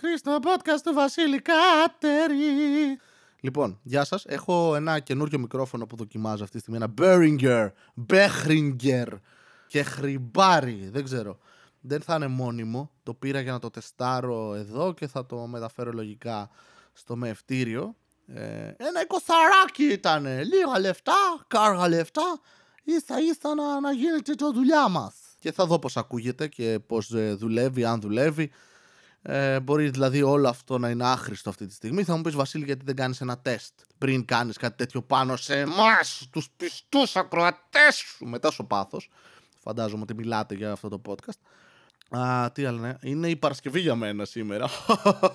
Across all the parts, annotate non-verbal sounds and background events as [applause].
Χρήστο, podcast του Βασίλη Κάτερη. Λοιπόν, γεια σας. Έχω ένα καινούριο μικρόφωνο που δοκιμάζω αυτή τη στιγμή. Ένα Behringer, Behringer και χρυμπάρι, δεν ξέρω. Δεν θα είναι μόνιμο. Το πήρα για να το τεστάρω εδώ και θα το μεταφέρω λογικά στο μευτήριο. Ε, ένα εικοσαράκι ήταν. Λίγα λεφτά, κάργα λεφτά. Ίσα ίσα να, να γίνεται το δουλειά μας. Και θα δω πώς ακούγεται και πώς ε, δουλεύει, αν δουλεύει. Ε, μπορείς δηλαδή όλο αυτό να είναι άχρηστο αυτή τη στιγμή. Θα μου πεις Βασίλη, γιατί δεν κάνεις ένα τεστ πριν κάνεις κάτι τέτοιο πάνω σε εμάς, τους πιστούς ακροατές σου. Μετά στο πάθος. Φαντάζομαι ότι μιλάτε για αυτό το podcast. Α, τι άλλο, ναι. Είναι η Παρασκευή για μένα σήμερα.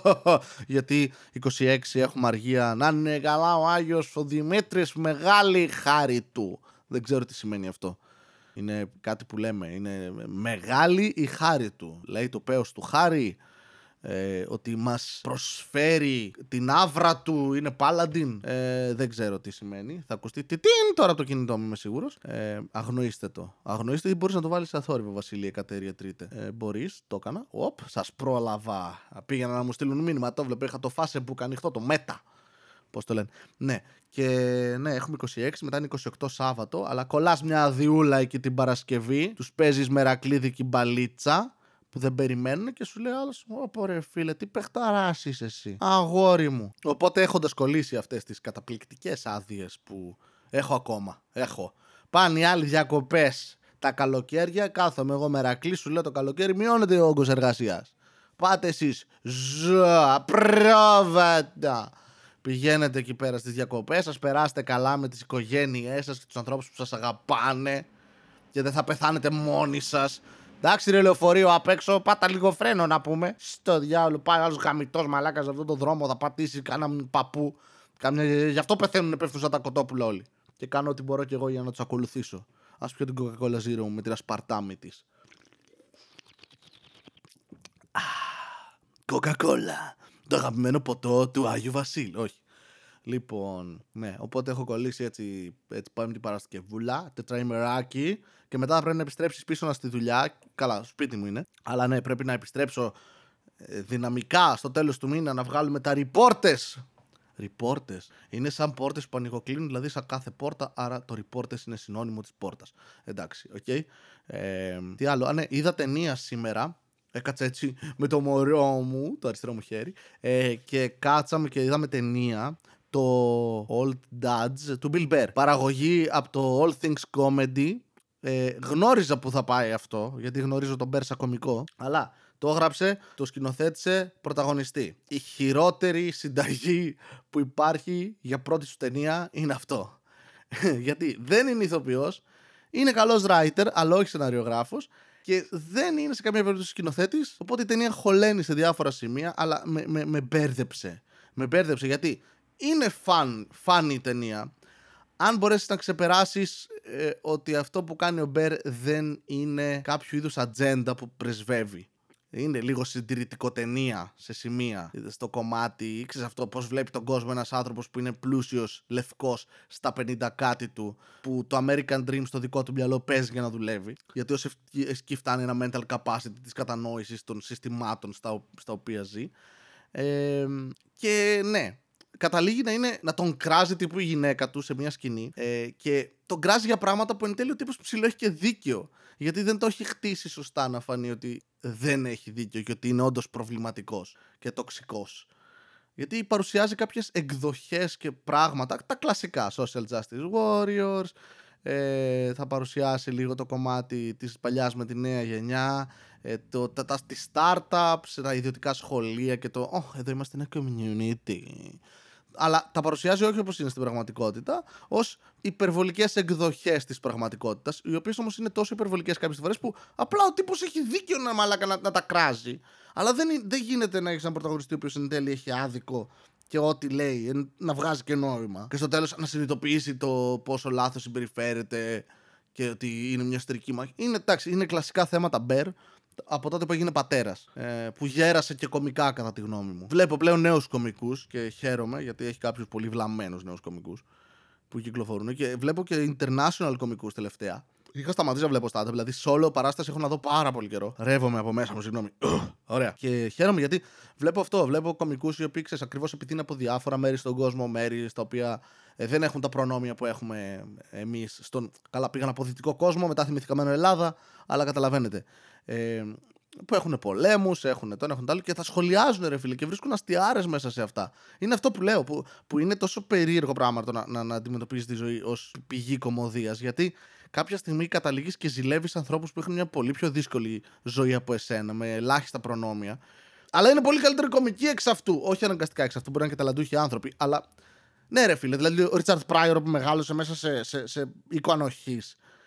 [laughs] Γιατί 26 έχουμε αργία. Να είναι καλά ο Άγιος ο Δημήτρης, μεγάλη χάρη του. Δεν ξέρω τι σημαίνει αυτό. Είναι κάτι που λέμε. Είναι μεγάλη η χάρη του. Λέει το πέος του χάρη ε, ότι μας προσφέρει την άβρα του, είναι Paladin. Ε, δεν ξέρω τι σημαίνει. Θα ακουστεί τι είναι τώρα από το κινητό μου, είμαι σίγουρος. Ε, αγνοήστε το. Αγνοήστε ή μπορείς να το βάλεις σε θόρυβο, Βασίλεια Κατέρια Τρίτε. Ε, μπορείς, το έκανα. Οπ, σας πρόλαβα. Πήγαινα να μου στείλουν μήνυμα, το βλέπω, είχα το Facebook ανοιχτό, το Meta. Πώς το λένε. Ναι, και ναι, έχουμε 26, μετά είναι 28 Σάββατο, αλλά κολλάς μια αδιούλα εκεί την Παρασκευή, τους παίζεις μερακλίδικη μπαλίτσα που δεν περιμένουν και σου λέει άλλος, Ω ρε φίλε, τι παιχταράς είσαι εσύ. Αγόρι μου. Οπότε έχοντας κολλήσει αυτές τις καταπληκτικές άδειες που έχω ακόμα. Έχω. Πάνε οι άλλοι διακοπές τα καλοκαίρια. Κάθομαι εγώ μερακλή, σου λέω το καλοκαίρι, μειώνεται ο όγκος εργασίας. Πάτε εσείς. Ζω, πρόβατα. Πηγαίνετε εκεί πέρα στις διακοπές, σας περάστε καλά με τις οικογένειές σας και τους ανθρώπους που σας αγαπάνε και δεν θα πεθάνετε μόνοι σας Εντάξει, ρε λεωφορείο απ' έξω, πάτα λίγο φρένο να πούμε. Στο διάολο, πάει άλλος γαμητός μαλάκας σε αυτόν τον δρόμο, θα πατήσει κανένα παππού. Κάμια... Γι' αυτό πεθαίνουν πέφτουν σαν τα κοτόπουλα όλοι. Και κάνω ό,τι μπορώ κι εγώ για να τους ακολουθήσω. Α πιω την Coca-Cola Zero με την ασπαρτάμι της. Coca-Cola. Το αγαπημένο ποτό του Άγιου Βασίλ. Όχι. Λοιπόν, ναι, οπότε έχω κολλήσει έτσι, έτσι πάμε την Παρασκευούλα, τετραημεράκι και μετά πρέπει να επιστρέψεις πίσω στη δουλειά. Καλά, σπίτι μου είναι. Αλλά ναι, πρέπει να επιστρέψω ε, δυναμικά στο τέλος του μήνα να βγάλουμε τα ρηπόρτε. Ρηπόρτε. Είναι σαν πόρτες που ανοιγοκλίνουν, δηλαδή σαν κάθε πόρτα. Άρα το ρηπόρτε είναι συνώνυμο της πόρτας. Εντάξει, ok. Okay. Ε, τι άλλο; Α, ναι, είδα ταινία σήμερα. Έκατσα έτσι με το μωρό μου, το αριστερό μου χέρι. Ε, και κάτσαμε και είδαμε ταινία το Old Dads του Bill Burr. Παραγωγή από το All Things Comedy. Ε, γνώριζα που θα πάει αυτό, γιατί γνωρίζω τον Bear σαν κομικό. Αλλά το έγραψε, το σκηνοθέτησε πρωταγωνιστή. Η χειρότερη συνταγή που υπάρχει για πρώτη σου ταινία είναι αυτό. [laughs] γιατί δεν είναι ηθοποιός, είναι καλός writer, αλλά όχι σεναριογράφος και δεν είναι σε καμία περίπτωση σκηνοθέτης. Οπότε η ταινία χωλαίνει σε διάφορα σημεία, αλλά με, με, με μπέρδεψε. Με μπέρδεψε γιατί είναι φαν, φαν η ταινία. Αν μπορέσεις να ξεπεράσεις ε, ότι αυτό που κάνει ο Μπέρ δεν είναι κάποιο είδους ατζέντα που πρεσβεύει. Είναι λίγο συντηρητικό ταινία σε σημεία στο κομμάτι. Ξέρεις αυτό πώς βλέπει τον κόσμο ένας άνθρωπος που είναι πλούσιος, λευκός, στα 50 κάτι του, που το American Dream στο δικό του μυαλό παίζει για να δουλεύει. Γιατί όσο εκεί φτάνει ένα mental capacity της κατανόησης των συστημάτων στα, στα οποία ζει. Ε, και ναι, καταλήγει να, είναι, να τον κράζει τύπου η γυναίκα του σε μια σκηνή ε, και τον κράζει για πράγματα που εν τέλει ο τύπος ψηλό έχει και δίκιο. Γιατί δεν το έχει χτίσει σωστά να φανεί ότι δεν έχει δίκιο και ότι είναι όντως προβληματικός και τοξικός. Γιατί παρουσιάζει κάποιες εκδοχές και πράγματα, τα κλασικά, social justice warriors, ε, θα παρουσιάσει λίγο το κομμάτι της παλιάς με τη νέα γενιά, ε, το, τα, τα, τις startups, τα ιδιωτικά σχολεία και το «Oh, εδώ είμαστε ένα community» αλλά τα παρουσιάζει όχι όπως είναι στην πραγματικότητα, ως υπερβολικές εκδοχές της πραγματικότητας, οι οποίες όμως είναι τόσο υπερβολικές κάποιες φορές που απλά ο τύπος έχει δίκιο να, μαλάκα, να, να τα κράζει. Αλλά δεν, δεν γίνεται να έχεις έναν πρωταγωνιστή ο οποίος εν τέλει έχει άδικο και ό,τι λέει να βγάζει και νόημα. Και στο τέλος να συνειδητοποιήσει το πόσο λάθος συμπεριφέρεται και ότι είναι μια εσωτερική μάχη. Είναι, εντάξει, είναι κλασικά θέματα μπέρ από τότε που έγινε πατέρας. Ε, που γέρασε και κομικά, κατά τη γνώμη μου. Βλέπω πλέον νέους κομικούς και χαίρομαι γιατί έχει κάποιους πολύ βλαμμένους νέους κομικούς που κυκλοφορούν. Και βλέπω και international κομικούς τελευταία. Είχα σταματήσει να βλέπω stand-up, δηλαδή solo παράσταση έχω να δω πάρα πολύ καιρό. Ρεύομαι από μέσα μου, συγγνώμη. [clears throat] Ωραία. Και χαίρομαι γιατί βλέπω αυτό. Βλέπω κομικούς οι οποίοι ξέρεις ακριβώς επειδή είναι από διάφορα μέρη στον κόσμο, μέρη στα οποία ε, δεν έχουν τα προνόμια που έχουμε εμείς. Στον... Καλά, πήγαν από δυτικό κόσμο, μετά θυμηθήκαμε Ελλάδα, αλλά καταλαβαίνετε. Ε, που έχουν πολέμους, έχουν τον, έχουν το άλλο και θα σχολιάζουν ρε φίλε και βρίσκουν αστιάρες μέσα σε αυτά. Είναι αυτό που λέω, που, που είναι τόσο περίεργο πράγμα το να, να, να αντιμετωπίζεις τη ζωή ως πηγή κομμωδίας. Γιατί κάποια στιγμή καταλήγεις και ζηλεύεις ανθρώπους που έχουν μια πολύ πιο δύσκολη ζωή από εσένα, με ελάχιστα προνόμια. Αλλά είναι πολύ καλύτερη κομική εξ αυτού. Όχι αναγκαστικά εξ αυτού, μπορεί να είναι και ταλαντούχοι άνθρωποι. Αλλά ναι, ρε φίλε, δηλαδή ο Ρίτσαρτ Πράιορ που μεγάλωσε μέσα σε, σε, σε οίκο ανοχή.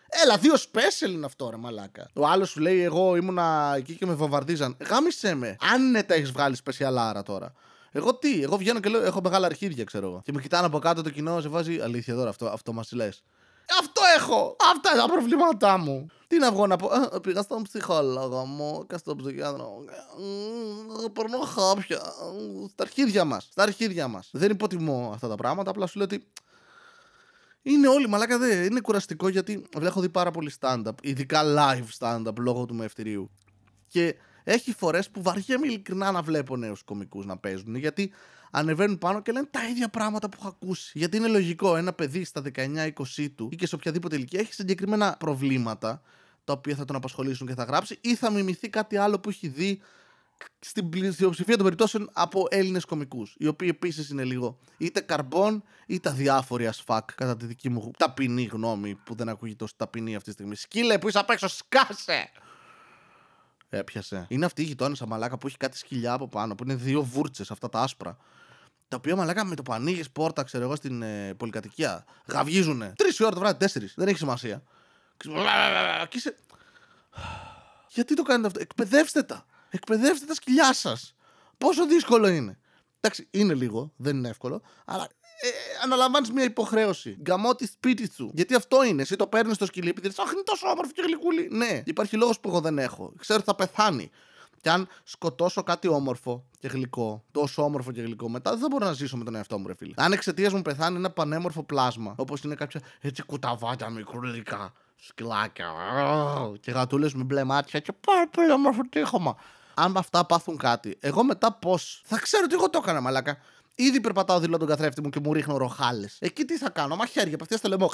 Έλα, δύο special είναι αυτό, ρε μαλάκα. Ο άλλος σου λέει: Εγώ ήμουνα εκεί και με βομβαρδίζαν. Γάμισε με. Αν ναι, τα έχεις βγάλει special τώρα. Εγώ τι, εγώ βγαίνω και λέω: Έχω μεγάλα αρχίδια, ξέρω εγώ. Και με κοιτάνε από κάτω το κοινό, σε βάζει αλήθεια τώρα, αυτό, αυτό μας λες. Αυτό έχω! Αυτά είναι τα προβλήματά μου. Τι να βγω να πω. Ε, πήγα στον ψυχολόγο μου και στον ψυχιάτρο. Περνώ χάπια. Στα αρχίδια μας. Στα αρχίδια μας. Δεν υποτιμώ αυτά τα πράγματα. Απλά σου λέω ότι είναι όλοι μαλάκα δε. Είναι κουραστικό γιατί έχω δει πάρα πολύ stand-up. Ειδικά live stand-up λόγω του μευτηρίου. Και έχει φορές που βαριέμαι ειλικρινά να βλέπω νέους κομικούς να παίζουν. Γιατί ανεβαίνουν πάνω και λένε τα ίδια πράγματα που έχω ακούσει. Γιατί είναι λογικό ένα παιδί στα 19-20 του ή και σε οποιαδήποτε ηλικία έχει συγκεκριμένα προβλήματα τα οποία θα τον απασχολήσουν και θα γράψει ή θα μιμηθεί κάτι άλλο που έχει δει στην πλειοψηφία των περιπτώσεων από Έλληνες κομικούς. Οι οποίοι επίσης είναι λίγο είτε καρμπών είτε αδιάφοροι as fuck, κατά τη δική μου ταπεινή γνώμη, που δεν ακούγεται τόσο ταπεινή αυτή τη στιγμή. Σκύλε που είσαι απ' έξω, σκάσε! Έπιασε. Είναι αυτή η γειτόνισσα μαλάκα που έχει κάτι σκυλιά από πάνω, που είναι δύο βούρτσες αυτά τα άσπρα. Τα οποία μαλάκα με το που ανοίγεις πόρτα, ξέρω εγώ, στην ε, πολυκατοικία, γαβγίζουνε. Τρεις ώρα το βράδυ, τέσσερις. Δεν έχει σημασία. Και είσαι... [sighs] Γιατί το κάνετε αυτό, εκπαιδεύστε τα. Εκπαιδεύστε τα σκυλιά σας. Πόσο δύσκολο είναι. Εντάξει, είναι λίγο, δεν είναι εύκολο, αλλά ε, αναλαμβάνεις μια υποχρέωση. Γκαμό τη σπίτι σου. Γιατί αυτό είναι. Εσύ το παίρνεις στο σκυλί επειδή Αχ, είναι τόσο όμορφο και γλυκούλι. Ναι, υπάρχει λόγος που εγώ δεν έχω. Ξέρω ότι θα πεθάνει. Και αν σκοτώσω κάτι όμορφο και γλυκό, τόσο όμορφο και γλυκό, μετά δεν θα μπορώ να ζήσω με τον εαυτό μου, ρε φίλε. Αν εξαιτίας μου πεθάνει ένα πανέμορφο πλάσμα, όπως είναι κάποια έτσι κουταβάτια μικρούλικα σκυλάκια και γατούλες με μπλε μάτια και πάρα πολύ όμορφο τείχομα αν αυτά πάθουν κάτι, εγώ μετά πώς. Θα ξέρω ότι εγώ το έκανα, μαλάκα. Ήδη περπατάω δίπλα τον καθρέφτη μου και μου ρίχνω ροχάλες. Εκεί τι θα κάνω, μαχαίρια, απευθεία στο λαιμό.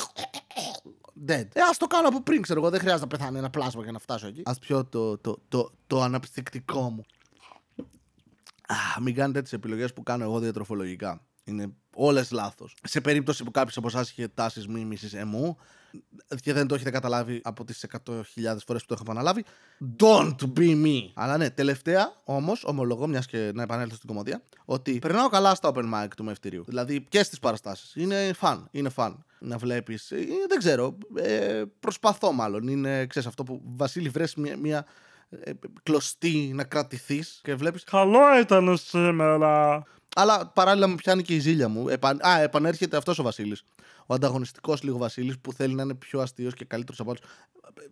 Dead. Ε, ας το κάνω από πριν, ξέρω εγώ. Δεν χρειάζεται να πεθάνει ένα πλάσμα για να φτάσω εκεί. Α πιω το, το, το, το αναψυκτικό μου. Α, μην κάνετε τις επιλογές που κάνω εγώ διατροφολογικά. Είναι όλες λάθος. Σε περίπτωση που κάποιος από εσάς είχε τάσεις μίμησης εμού και δεν το έχετε καταλάβει από τις 100.000 φορές που το έχω επαναλάβει, don't be me. Αλλά ναι, τελευταία όμως, ομολογώ, μιας και να επανέλθω στην κομμωδία, ότι περνάω καλά στα open mic του μευτηρίου. Δηλαδή και στις παραστάσεις. Είναι φαν. Είναι φαν να βλέπεις. Ε, δεν ξέρω. Ε, προσπαθώ μάλλον. Είναι, ξέρεις αυτό που Βασίλη βρες μια, μια ε, κλωστή να κρατηθείς και βλέπεις. Καλό ήταν σήμερα. Αλλά παράλληλα μου πιάνει και η ζήλια μου. Επα... Α, επανέρχεται αυτός ο Βασίλης. Ο ανταγωνιστικός λίγο Βασίλης που θέλει να είναι πιο αστείος και καλύτερος από άλλους.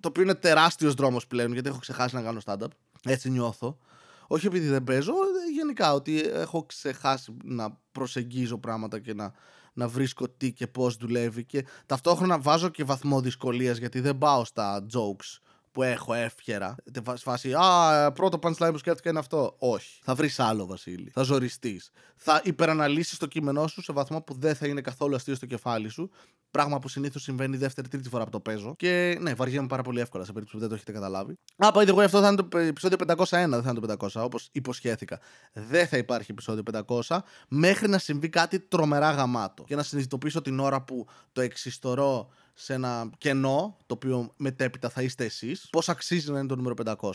Το οποίο είναι τεράστιος δρόμος πλέον γιατί έχω ξεχάσει να κάνω stand-up. Έτσι νιώθω. Όχι επειδή δεν παίζω, γενικά ότι έχω ξεχάσει να προσεγγίζω πράγματα και να, να βρίσκω τι και πώς δουλεύει. Και ταυτόχρονα βάζω και βαθμό δυσκολίας γιατί δεν πάω στα jokes που έχω εύχερα. Φάση, Α, πρώτο punchline που σκέφτηκα είναι αυτό. Όχι. Θα βρεις άλλο, Βασίλη. Θα ζοριστείς. Θα υπεραναλύσεις το κείμενό σου σε βαθμό που δεν θα είναι καθόλου αστείο στο κεφάλι σου. Πράγμα που συνήθως συμβαίνει δεύτερη-τρίτη φορά που το παίζω. Και ναι, βαριέμαι πάρα πολύ εύκολα σε περίπτωση που δεν το έχετε καταλάβει. Α, by the way, αυτό θα είναι το επεισόδιο 501, δεν θα είναι το 500, όπως υποσχέθηκα. Δεν θα υπάρχει επεισόδιο 500 μέχρι να συμβεί κάτι τρομερά γαμάτο. Και να συνειδητοποιήσω την ώρα που το εξιστορώ σε ένα κενό, το οποίο μετέπειτα θα είστε εσείς, πώς αξίζει να είναι το νούμερο 500.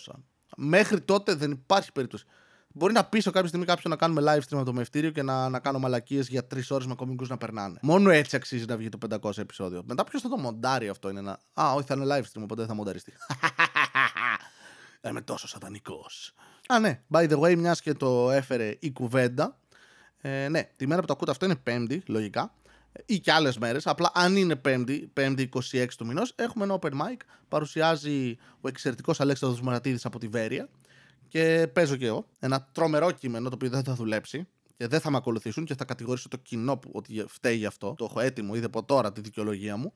Μέχρι τότε δεν υπάρχει περίπτωση. Μπορεί να πείσω κάποια στιγμή κάποιον να κάνουμε live stream από το μευτήριο και να, να κάνω μαλακίες για τρεις ώρες με κομικούς να περνάνε. Μόνο έτσι αξίζει να βγει το 500 επεισόδιο. Μετά ποιος θα το μοντάρει αυτό είναι ένα. Α, όχι, θα είναι live stream, οπότε δεν θα μονταριστεί. [laughs] Είμαι τόσο σατανικός. Α, ναι. By the way, μιας και το έφερε η κουβέντα. Ε, ναι, τη μέρα που το ακούτε αυτό είναι Πέμπτη, λογικά ή και άλλες μέρες. Απλά αν είναι Πέμπτη, Πέμπτη 26 του μηνός, έχουμε ένα open mic. Παρουσιάζει ο εξαιρετικός Αλέξανδρος Μαρατίδη από τη Βέρεια και παίζω και εγώ. Ένα τρομερό κείμενο το οποίο δεν θα δουλέψει και δεν θα με ακολουθήσουν και θα κατηγορήσω το κοινό που ότι φταίει γι' αυτό. Το έχω έτοιμο ήδη από τώρα τη δικαιολογία μου.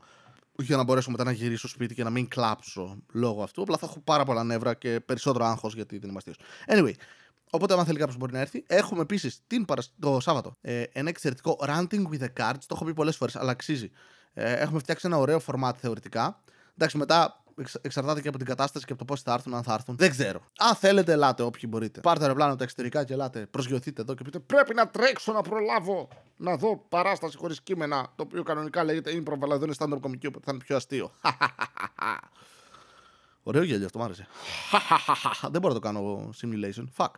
για να μπορέσω μετά να γυρίσω στο σπίτι και να μην κλάψω λόγω αυτού. Απλά θα έχω πάρα πολλά νεύρα και περισσότερο άγχος γιατί δεν είμαι αστείος. Anyway, Οπότε, αν θέλει κάποιος μπορεί να έρθει. Έχουμε επίσης το Σάββατο ε, ένα εξαιρετικό ranting with the cards. Το έχω πει πολλές φορές, αλλά αξίζει. Ε, έχουμε φτιάξει ένα ωραίο format θεωρητικά. Εντάξει, μετά εξ, εξαρτάται και από την κατάσταση και από το πώς θα έρθουν, αν θα έρθουν. Δεν ξέρω. Αν θέλετε, ελάτε όποιοι μπορείτε. Πάρτε αεροπλάνο τα εξωτερικά και ελάτε. Προσγειωθείτε εδώ και πείτε Πρέπει να τρέξω να προλάβω να δω παράσταση χωρίς κείμενα. Το οποίο κανονικά λέγεται improv, αλλά εδώ είναι stand-up κομική, οπότε θα είναι πιο αστείο. [laughs] Ωραίο γέλιο, αυτό μου άρεσε. [laughs] Δεν μπορώ να το κάνω simulation. Fuck.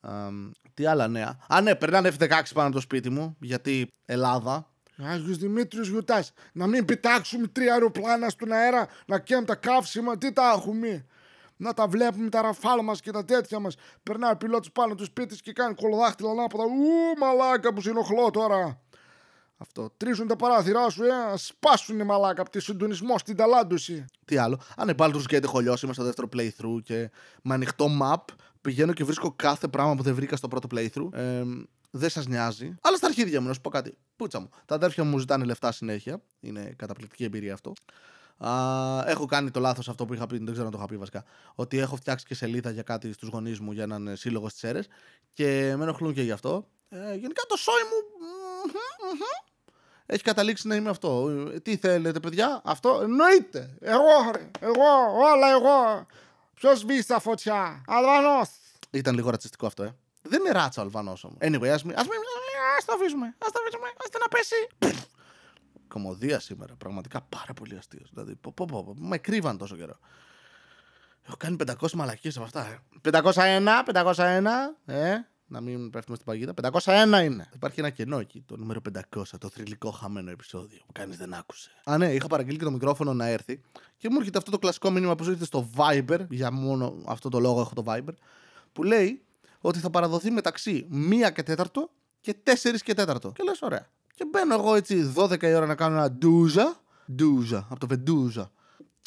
Um, τι άλλα νέα. Α, ναι, περνάνε F16 πάνω από το σπίτι μου, γιατί Ελλάδα. Άγιο Δημήτριος Γιουτά. Να μην πετάξουμε τρία αεροπλάνα στον αέρα, να καίμε τα καύσιμα. Τι τα έχουμε; Να τα βλέπουμε τα ραφάλ μας και τα τέτοια μας. Περνάει ο πιλότος πάνω του σπίτι και κάνει κολοδάχτυλα ανάποδα. Ου, μαλάκα που συνοχλώ τώρα. Αυτό. Τρίζουν τα παράθυρά σου, ε. Σπάσουν μαλάκα από τη συντονισμό στην ταλάντωση. Τι άλλο. Αν πάλι του Gate έχω λιώσει, είμαι στο δεύτερο playthrough και με ανοιχτό map πηγαίνω και βρίσκω κάθε πράγμα που δεν βρήκα στο πρώτο playthrough. Ε, δεν σας νοιάζει. Αλλά στα αρχίδια μου, να σου πω κάτι. Πούτσα μου. Τα αδέρφια μου ζητάνε λεφτά συνέχεια. Είναι καταπληκτική εμπειρία αυτό. Α, έχω κάνει το λάθος αυτό που είχα πει, δεν ξέρω αν το είχα πει βασικά. Ότι έχω φτιάξει και σελίδα για κάτι στους γονείς μου για έναν σύλλογο στις αίρε και με ενοχλούν και γι' αυτό. Ε, γενικά το σόι μου. Έχει καταλήξει να είμαι αυτό. Ε, τι θέλετε, παιδιά, αυτό εννοείται. Εγώ, εγώ, όλα εγώ. Ποιος μπει στα φωτιά, Αλβανός. Ήταν λίγο ρατσιστικό αυτό, ε. Δεν είναι ράτσο Αλβανός όμως. Anyway, ας μην. Ας το αφήσουμε. Α το αφήσουμε. Α το να πέσει. Κομμωδία σήμερα. Πραγματικά πάρα πολύ αστείος. Δηλαδή, πω, πω, πω, με κρύβαν τόσο καιρό. Έχω κάνει 500 μαλακίες από αυτά. Ε. 501, 501, ε να μην πέφτουμε στην παγίδα. 501 είναι. Υπάρχει ένα κενό εκεί, το νούμερο 500, το θρηλυκό χαμένο επεισόδιο που κανείς δεν άκουσε. Α, ναι, είχα παραγγείλει και το μικρόφωνο να έρθει και μου έρχεται αυτό το κλασικό μήνυμα που ζητείτε στο Viber, για μόνο αυτό το λόγο έχω το Viber, που λέει ότι θα παραδοθεί μεταξύ 1 και 4 και 4 και 4. Και λες, ωραία. Και μπαίνω εγώ έτσι 12 η ώρα να κάνω ένα ντούζα. Ντούζα, από το βεντούζα.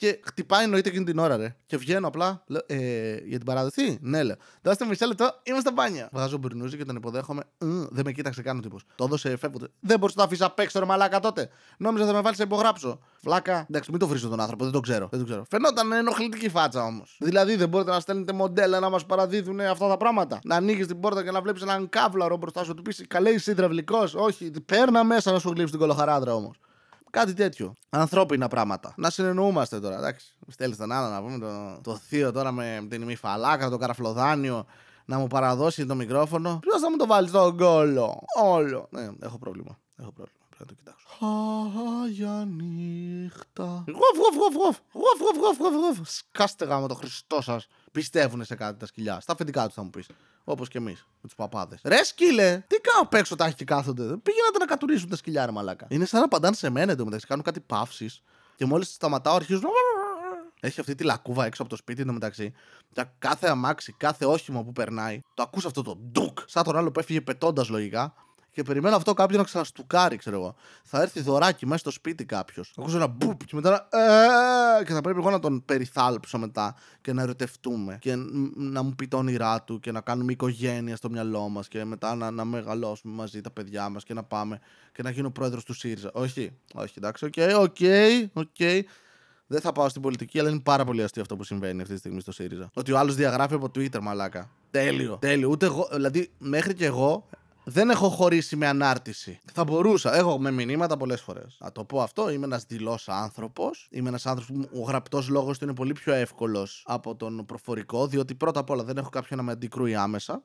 Και χτυπάει εννοείται εκείνη την ώρα, ρε. Και βγαίνω απλά. Λέω, ε, για την παράδοση. Ναι, λέω. Δώστε μισό λεπτό, είμαι στα μπάνια. Βγάζω μπουρνούζι και τον υποδέχομαι. δεν με κοίταξε καν ο τύπος. Το έδωσε, φεύγω. Δεν μπορείς να το αφήσεις απ' έξω, ρε μαλάκα τότε. Νόμιζα θα με βάλεις να υπογράψω. Φλάκα. Εντάξει, μην το βρίσω τον άνθρωπο, δεν το ξέρω. Δεν το ξέρω. Φαινόταν ενοχλητική φάτσα όμως. Δηλαδή δεν μπορείτε να στέλνετε μοντέλα να μας παραδίδουν αυτά τα πράγματα. Να ανοίγεις την πόρτα και να βλέπεις έναν κάβλαρο μπροστά σου. Του πεις καλέ είσαι υδραυλικός. Όχι, παίρνα μέσα να σου γλύψει την κολοχαράδρα όμως. Κάτι τέτοιο. Ανθρώπινα πράγματα. Να συνεννοούμαστε τώρα. Εντάξει. Στέλνεις τον άλλο να πούμε το, το θείο τώρα με την ημιφαλάκα, το καραφλοδάνιο να μου παραδώσει το μικρόφωνο. Ποιος θα μου το βάλει στον κόλλο; Όλο. Ναι, έχω πρόβλημα. Έχω πρόβλημα. Πρέπει να το κοιτάξω. Χάγια νύχτα. Γοφ, γοφ, γοφ, γοφ. Γοφ, γοφ, γοφ, γοφ. Σκάστε γάμο το Χριστό σας. Πιστεύουν σε κάτι τα σκυλιά. Στα αφεντικά τους θα μου πεις. Όπως και εμείς με τους παπάδες. Ρε σκύλε, τι κάνω απ' έξω τα έχει και κάθονται. Πήγαινατε να κατουρίσουν τα σκυλιά, ρε μαλάκα. Είναι σαν να απαντάνε σε μένα εντωμεταξύ. Κάνουν κάτι παύσει και μόλις σταματάω αρχίζουν. Έχει αυτή τη λακκούβα έξω από το σπίτι εντωμεταξύ. Για κάθε αμάξι, κάθε όχημα που περνάει, το ακούς αυτό το ντουκ. Σαν τον άλλο που έφυγε πετώντας λογικά και περιμένω αυτό κάποιον να ξαναστουκάρει, ξέρω εγώ. Θα έρθει δωράκι μέσα στο σπίτι κάποιος. Ακούσω ένα μπουπ και μετά ένα. Ε, και θα πρέπει εγώ να τον περιθάλψω μετά και να ερωτευτούμε και να μου πει τα όνειρά του και να κάνουμε οικογένεια στο μυαλό μας και μετά να, να μεγαλώσουμε μαζί τα παιδιά μας και να πάμε και να γίνω πρόεδρος του ΣΥΡΙΖΑ. Όχι, όχι, εντάξει, ok, ok, ok. Δεν θα πάω στην πολιτική, αλλά είναι πάρα πολύ αστείο αυτό που συμβαίνει αυτή τη στιγμή στο ΣΥΡΙΖΑ. Ότι ο άλλος διαγράφει από Twitter, μαλάκα. Τέλειο. Τέλειο. Ούτε εγώ, δηλαδή, μέχρι και εγώ δεν έχω χωρίσει με ανάρτηση. Θα μπορούσα. Έχω με μηνύματα πολλές φορές. Να το πω αυτό. Είμαι ένας δειλός άνθρωπος. Είμαι ένας άνθρωπος που ο γραπτός λόγος του είναι πολύ πιο εύκολος από τον προφορικό. Διότι πρώτα απ' όλα δεν έχω κάποιον να με αντικρούει άμεσα.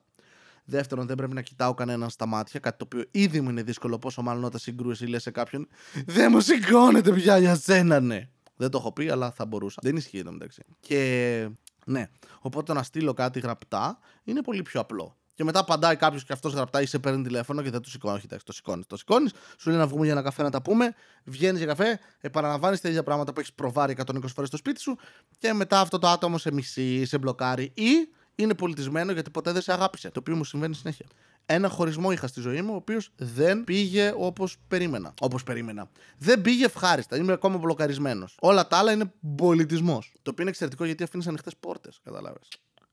Δεύτερον, δεν πρέπει να κοιτάω κανέναν στα μάτια. Κάτι το οποίο ήδη μου είναι δύσκολο. Πόσο μάλλον όταν συγκρούεσαι ή λες σε κάποιον. Δεν μου σηκώνεται πια για σένα, ναι. Δεν το έχω πει, αλλά θα μπορούσα. Δεν ισχύει το μεταξύ. Και ναι. Οπότε να στείλω κάτι γραπτά είναι πολύ πιο απλό. Και μετά απαντάει κάποιος και αυτός γραπτά ή σε παίρνει τηλέφωνο και δεν το σηκώνει. Όχι, το σηκώνεις. Το σηκώνεις, σου λέει να βγούμε για ένα καφέ να τα πούμε, βγαίνεις για καφέ, επαναλαμβάνεις τα ίδια πράγματα που έχεις προβάρει 120 φορές στο σπίτι σου και μετά αυτό το άτομο σε μισεί, σε μπλοκάρει ή είναι πολιτισμένο γιατί ποτέ δεν σε αγάπησε. Το οποίο μου συμβαίνει συνέχεια. Ένα χωρισμό είχα στη ζωή μου, ο οποίος δεν πήγε όπως περίμενα. Όπως περίμενα. Δεν πήγε ευχάριστα. Είμαι ακόμα μπλοκαρισμένος. Όλα τα άλλα είναι πολιτισμός. Το οποίο είναι εξαιρετικό γιατί αφήνεις ανοιχτές πόρτες. Κατάλαβε.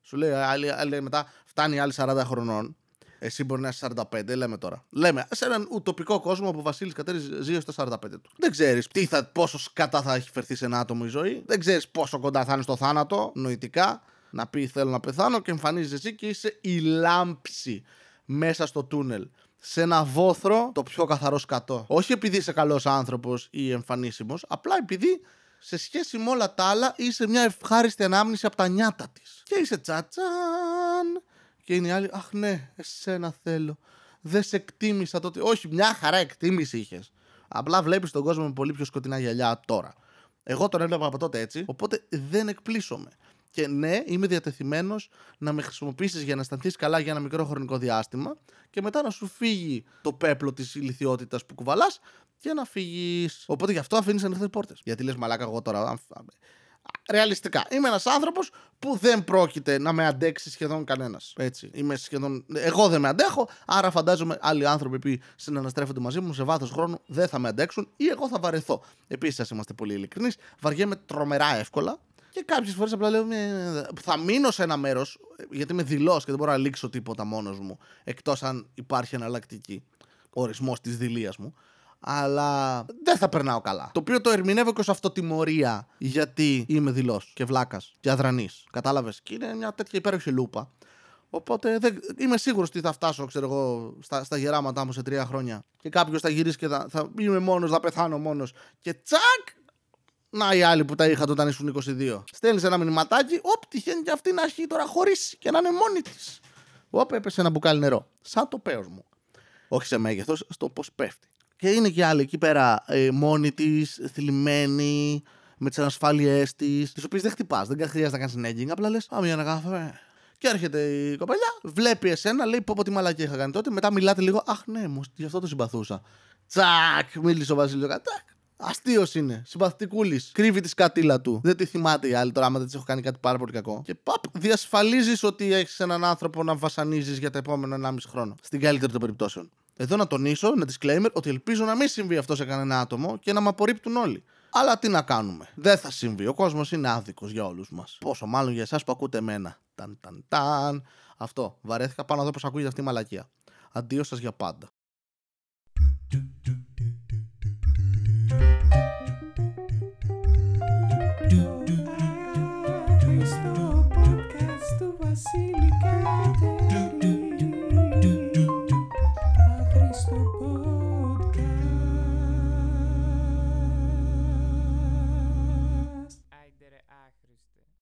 Σου λέει άλλη, άλλη, μετά φτάνει άλλη 40 χρονών. Εσύ μπορεί να είσαι 45, λέμε τώρα. Λέμε, σε έναν ουτοπικό κόσμο που ο Βασίλης Κατέρης ζει στα 45 του. Δεν ξέρεις πόσο σκατά θα έχει φερθεί σε ένα άτομο η ζωή. Δεν ξέρεις πόσο κοντά θα είναι στο θάνατο, νοητικά. Να πει θέλω να πεθάνω και εμφανίζεις εσύ και είσαι η λάμψη μέσα στο τούνελ. Σε ένα βόθρο το πιο καθαρό σκατό. Όχι επειδή είσαι καλός άνθρωπος ή εμφανίσιμος, απλά επειδή σε σχέση με όλα τα άλλα είσαι μια ευχάριστη ανάμνηση από τα νιάτα της. Και είσαι τσατσάν. Και είναι η άλλη, Αχ ναι, εσένα θέλω. Δεν σε εκτίμησα τότε. Όχι, μια χαρά εκτίμηση είχες. Απλά βλέπεις τον κόσμο με πολύ πιο σκοτεινά γυαλιά τώρα. Εγώ τον έβλεπα από τότε έτσι, οπότε δεν εκπλήσωμαι. Και ναι, είμαι διατεθειμένος να με χρησιμοποιήσεις για να αισθανθείς καλά για ένα μικρό χρονικό διάστημα και μετά να σου φύγει το πέπλο της ηλικιότητας που κουβαλάς και να φύγεις. Οπότε γι' αυτό αφήνεις ανοιχτές πόρτες. Γιατί λες, Μαλάκα, εγώ τώρα. Ρεαλιστικά. Είμαι ένας άνθρωπος που δεν πρόκειται να με αντέξει σχεδόν κανένας. Έτσι. Είμαι σχεδόν. Εγώ δεν με αντέχω, άρα φαντάζομαι άλλοι άνθρωποι που συναναστρέφονται μαζί μου σε βάθος χρόνου δεν θα με αντέξουν ή εγώ θα βαρεθώ. Επίσης, ας είμαστε πολύ ειλικρινείς, βαριέμαι τρομερά εύκολα και κάποιες φορές απλά λέω θα μείνω σε ένα μέρος γιατί είμαι δηλό και δεν μπορώ να λήξω τίποτα μόνος μου εκτός αν υπάρχει εναλλακτική ορισμός της δηλία μου αλλά δεν θα περνάω καλά. Το οποίο το ερμηνεύω και ως αυτοτιμωρία γιατί είμαι δηλό και βλάκας και αδρανής. Κατάλαβες; Και είναι μια τέτοια υπέροχη λούπα. Οπότε δεν, είμαι σίγουρος ότι θα φτάσω ξέρω εγώ, στα, στα γεράματά μου σε τρία χρόνια. Και κάποιος θα γυρίσει και θα, θα είμαι μόνος, θα πεθάνω μόνος. Και τσακ! Να οι άλλοι που τα είχαν όταν ήσουν 22. Στέλνεις ένα μηνυματάκι, όπ, τυχαίνει και αυτή να έχει τώρα χωρίσει και να είναι μόνη της. Όπ, έπεσε ένα μπουκάλι νερό. Σαν το πέος μου. Όχι σε μέγεθος, στο πώς πέφτει. Και είναι και άλλη εκεί πέρα ε, μόνη της, θλιμμένη, με τις ανασφάλειές της, τις οποίες δεν χτυπάς. Δεν χρειάζεται να κάνεις negging, απλά λες: Πάμε για ένα καφέ. Και έρχεται η κοπελιά, βλέπει εσένα, λέει: Πω πω τι μαλακή είχα κάνει τότε. Μετά μιλάτε λίγο: Αχ, ναι, μου, γι' αυτό το συμπαθούσα. Τσακ, μίλησε ο Βασίλειος. Τσακ, Αστείος είναι. Συμπαθητικούλης. Κρύβει τη σκατήλα του. Δεν τη θυμάται η άλλη τώρα, άμα δεν της έχω κάνει κάτι πάρα πολύ κακό. Και παπ, διασφαλίζεις ότι έχεις έναν άνθρωπο να βασανίζεις για τα επόμενα 1,5 χρόνο. Στην καλύτερη των περιπτώσεων. Εδώ να τονίσω, ένα disclaimer, ότι ελπίζω να μην συμβεί αυτό σε κανένα άτομο και να με απορρίπτουν όλοι. Αλλά τι να κάνουμε. Δεν θα συμβεί. Ο κόσμος είναι άδικος για όλους μας. Πόσο μάλλον για εσάς που ακούτε εμένα. Ταν, ταν, ταν. Αυτό. Βαρέθηκα πάνω να δω πώ ακούγεται αυτή η μαλακία. Αντίο σας για πάντα.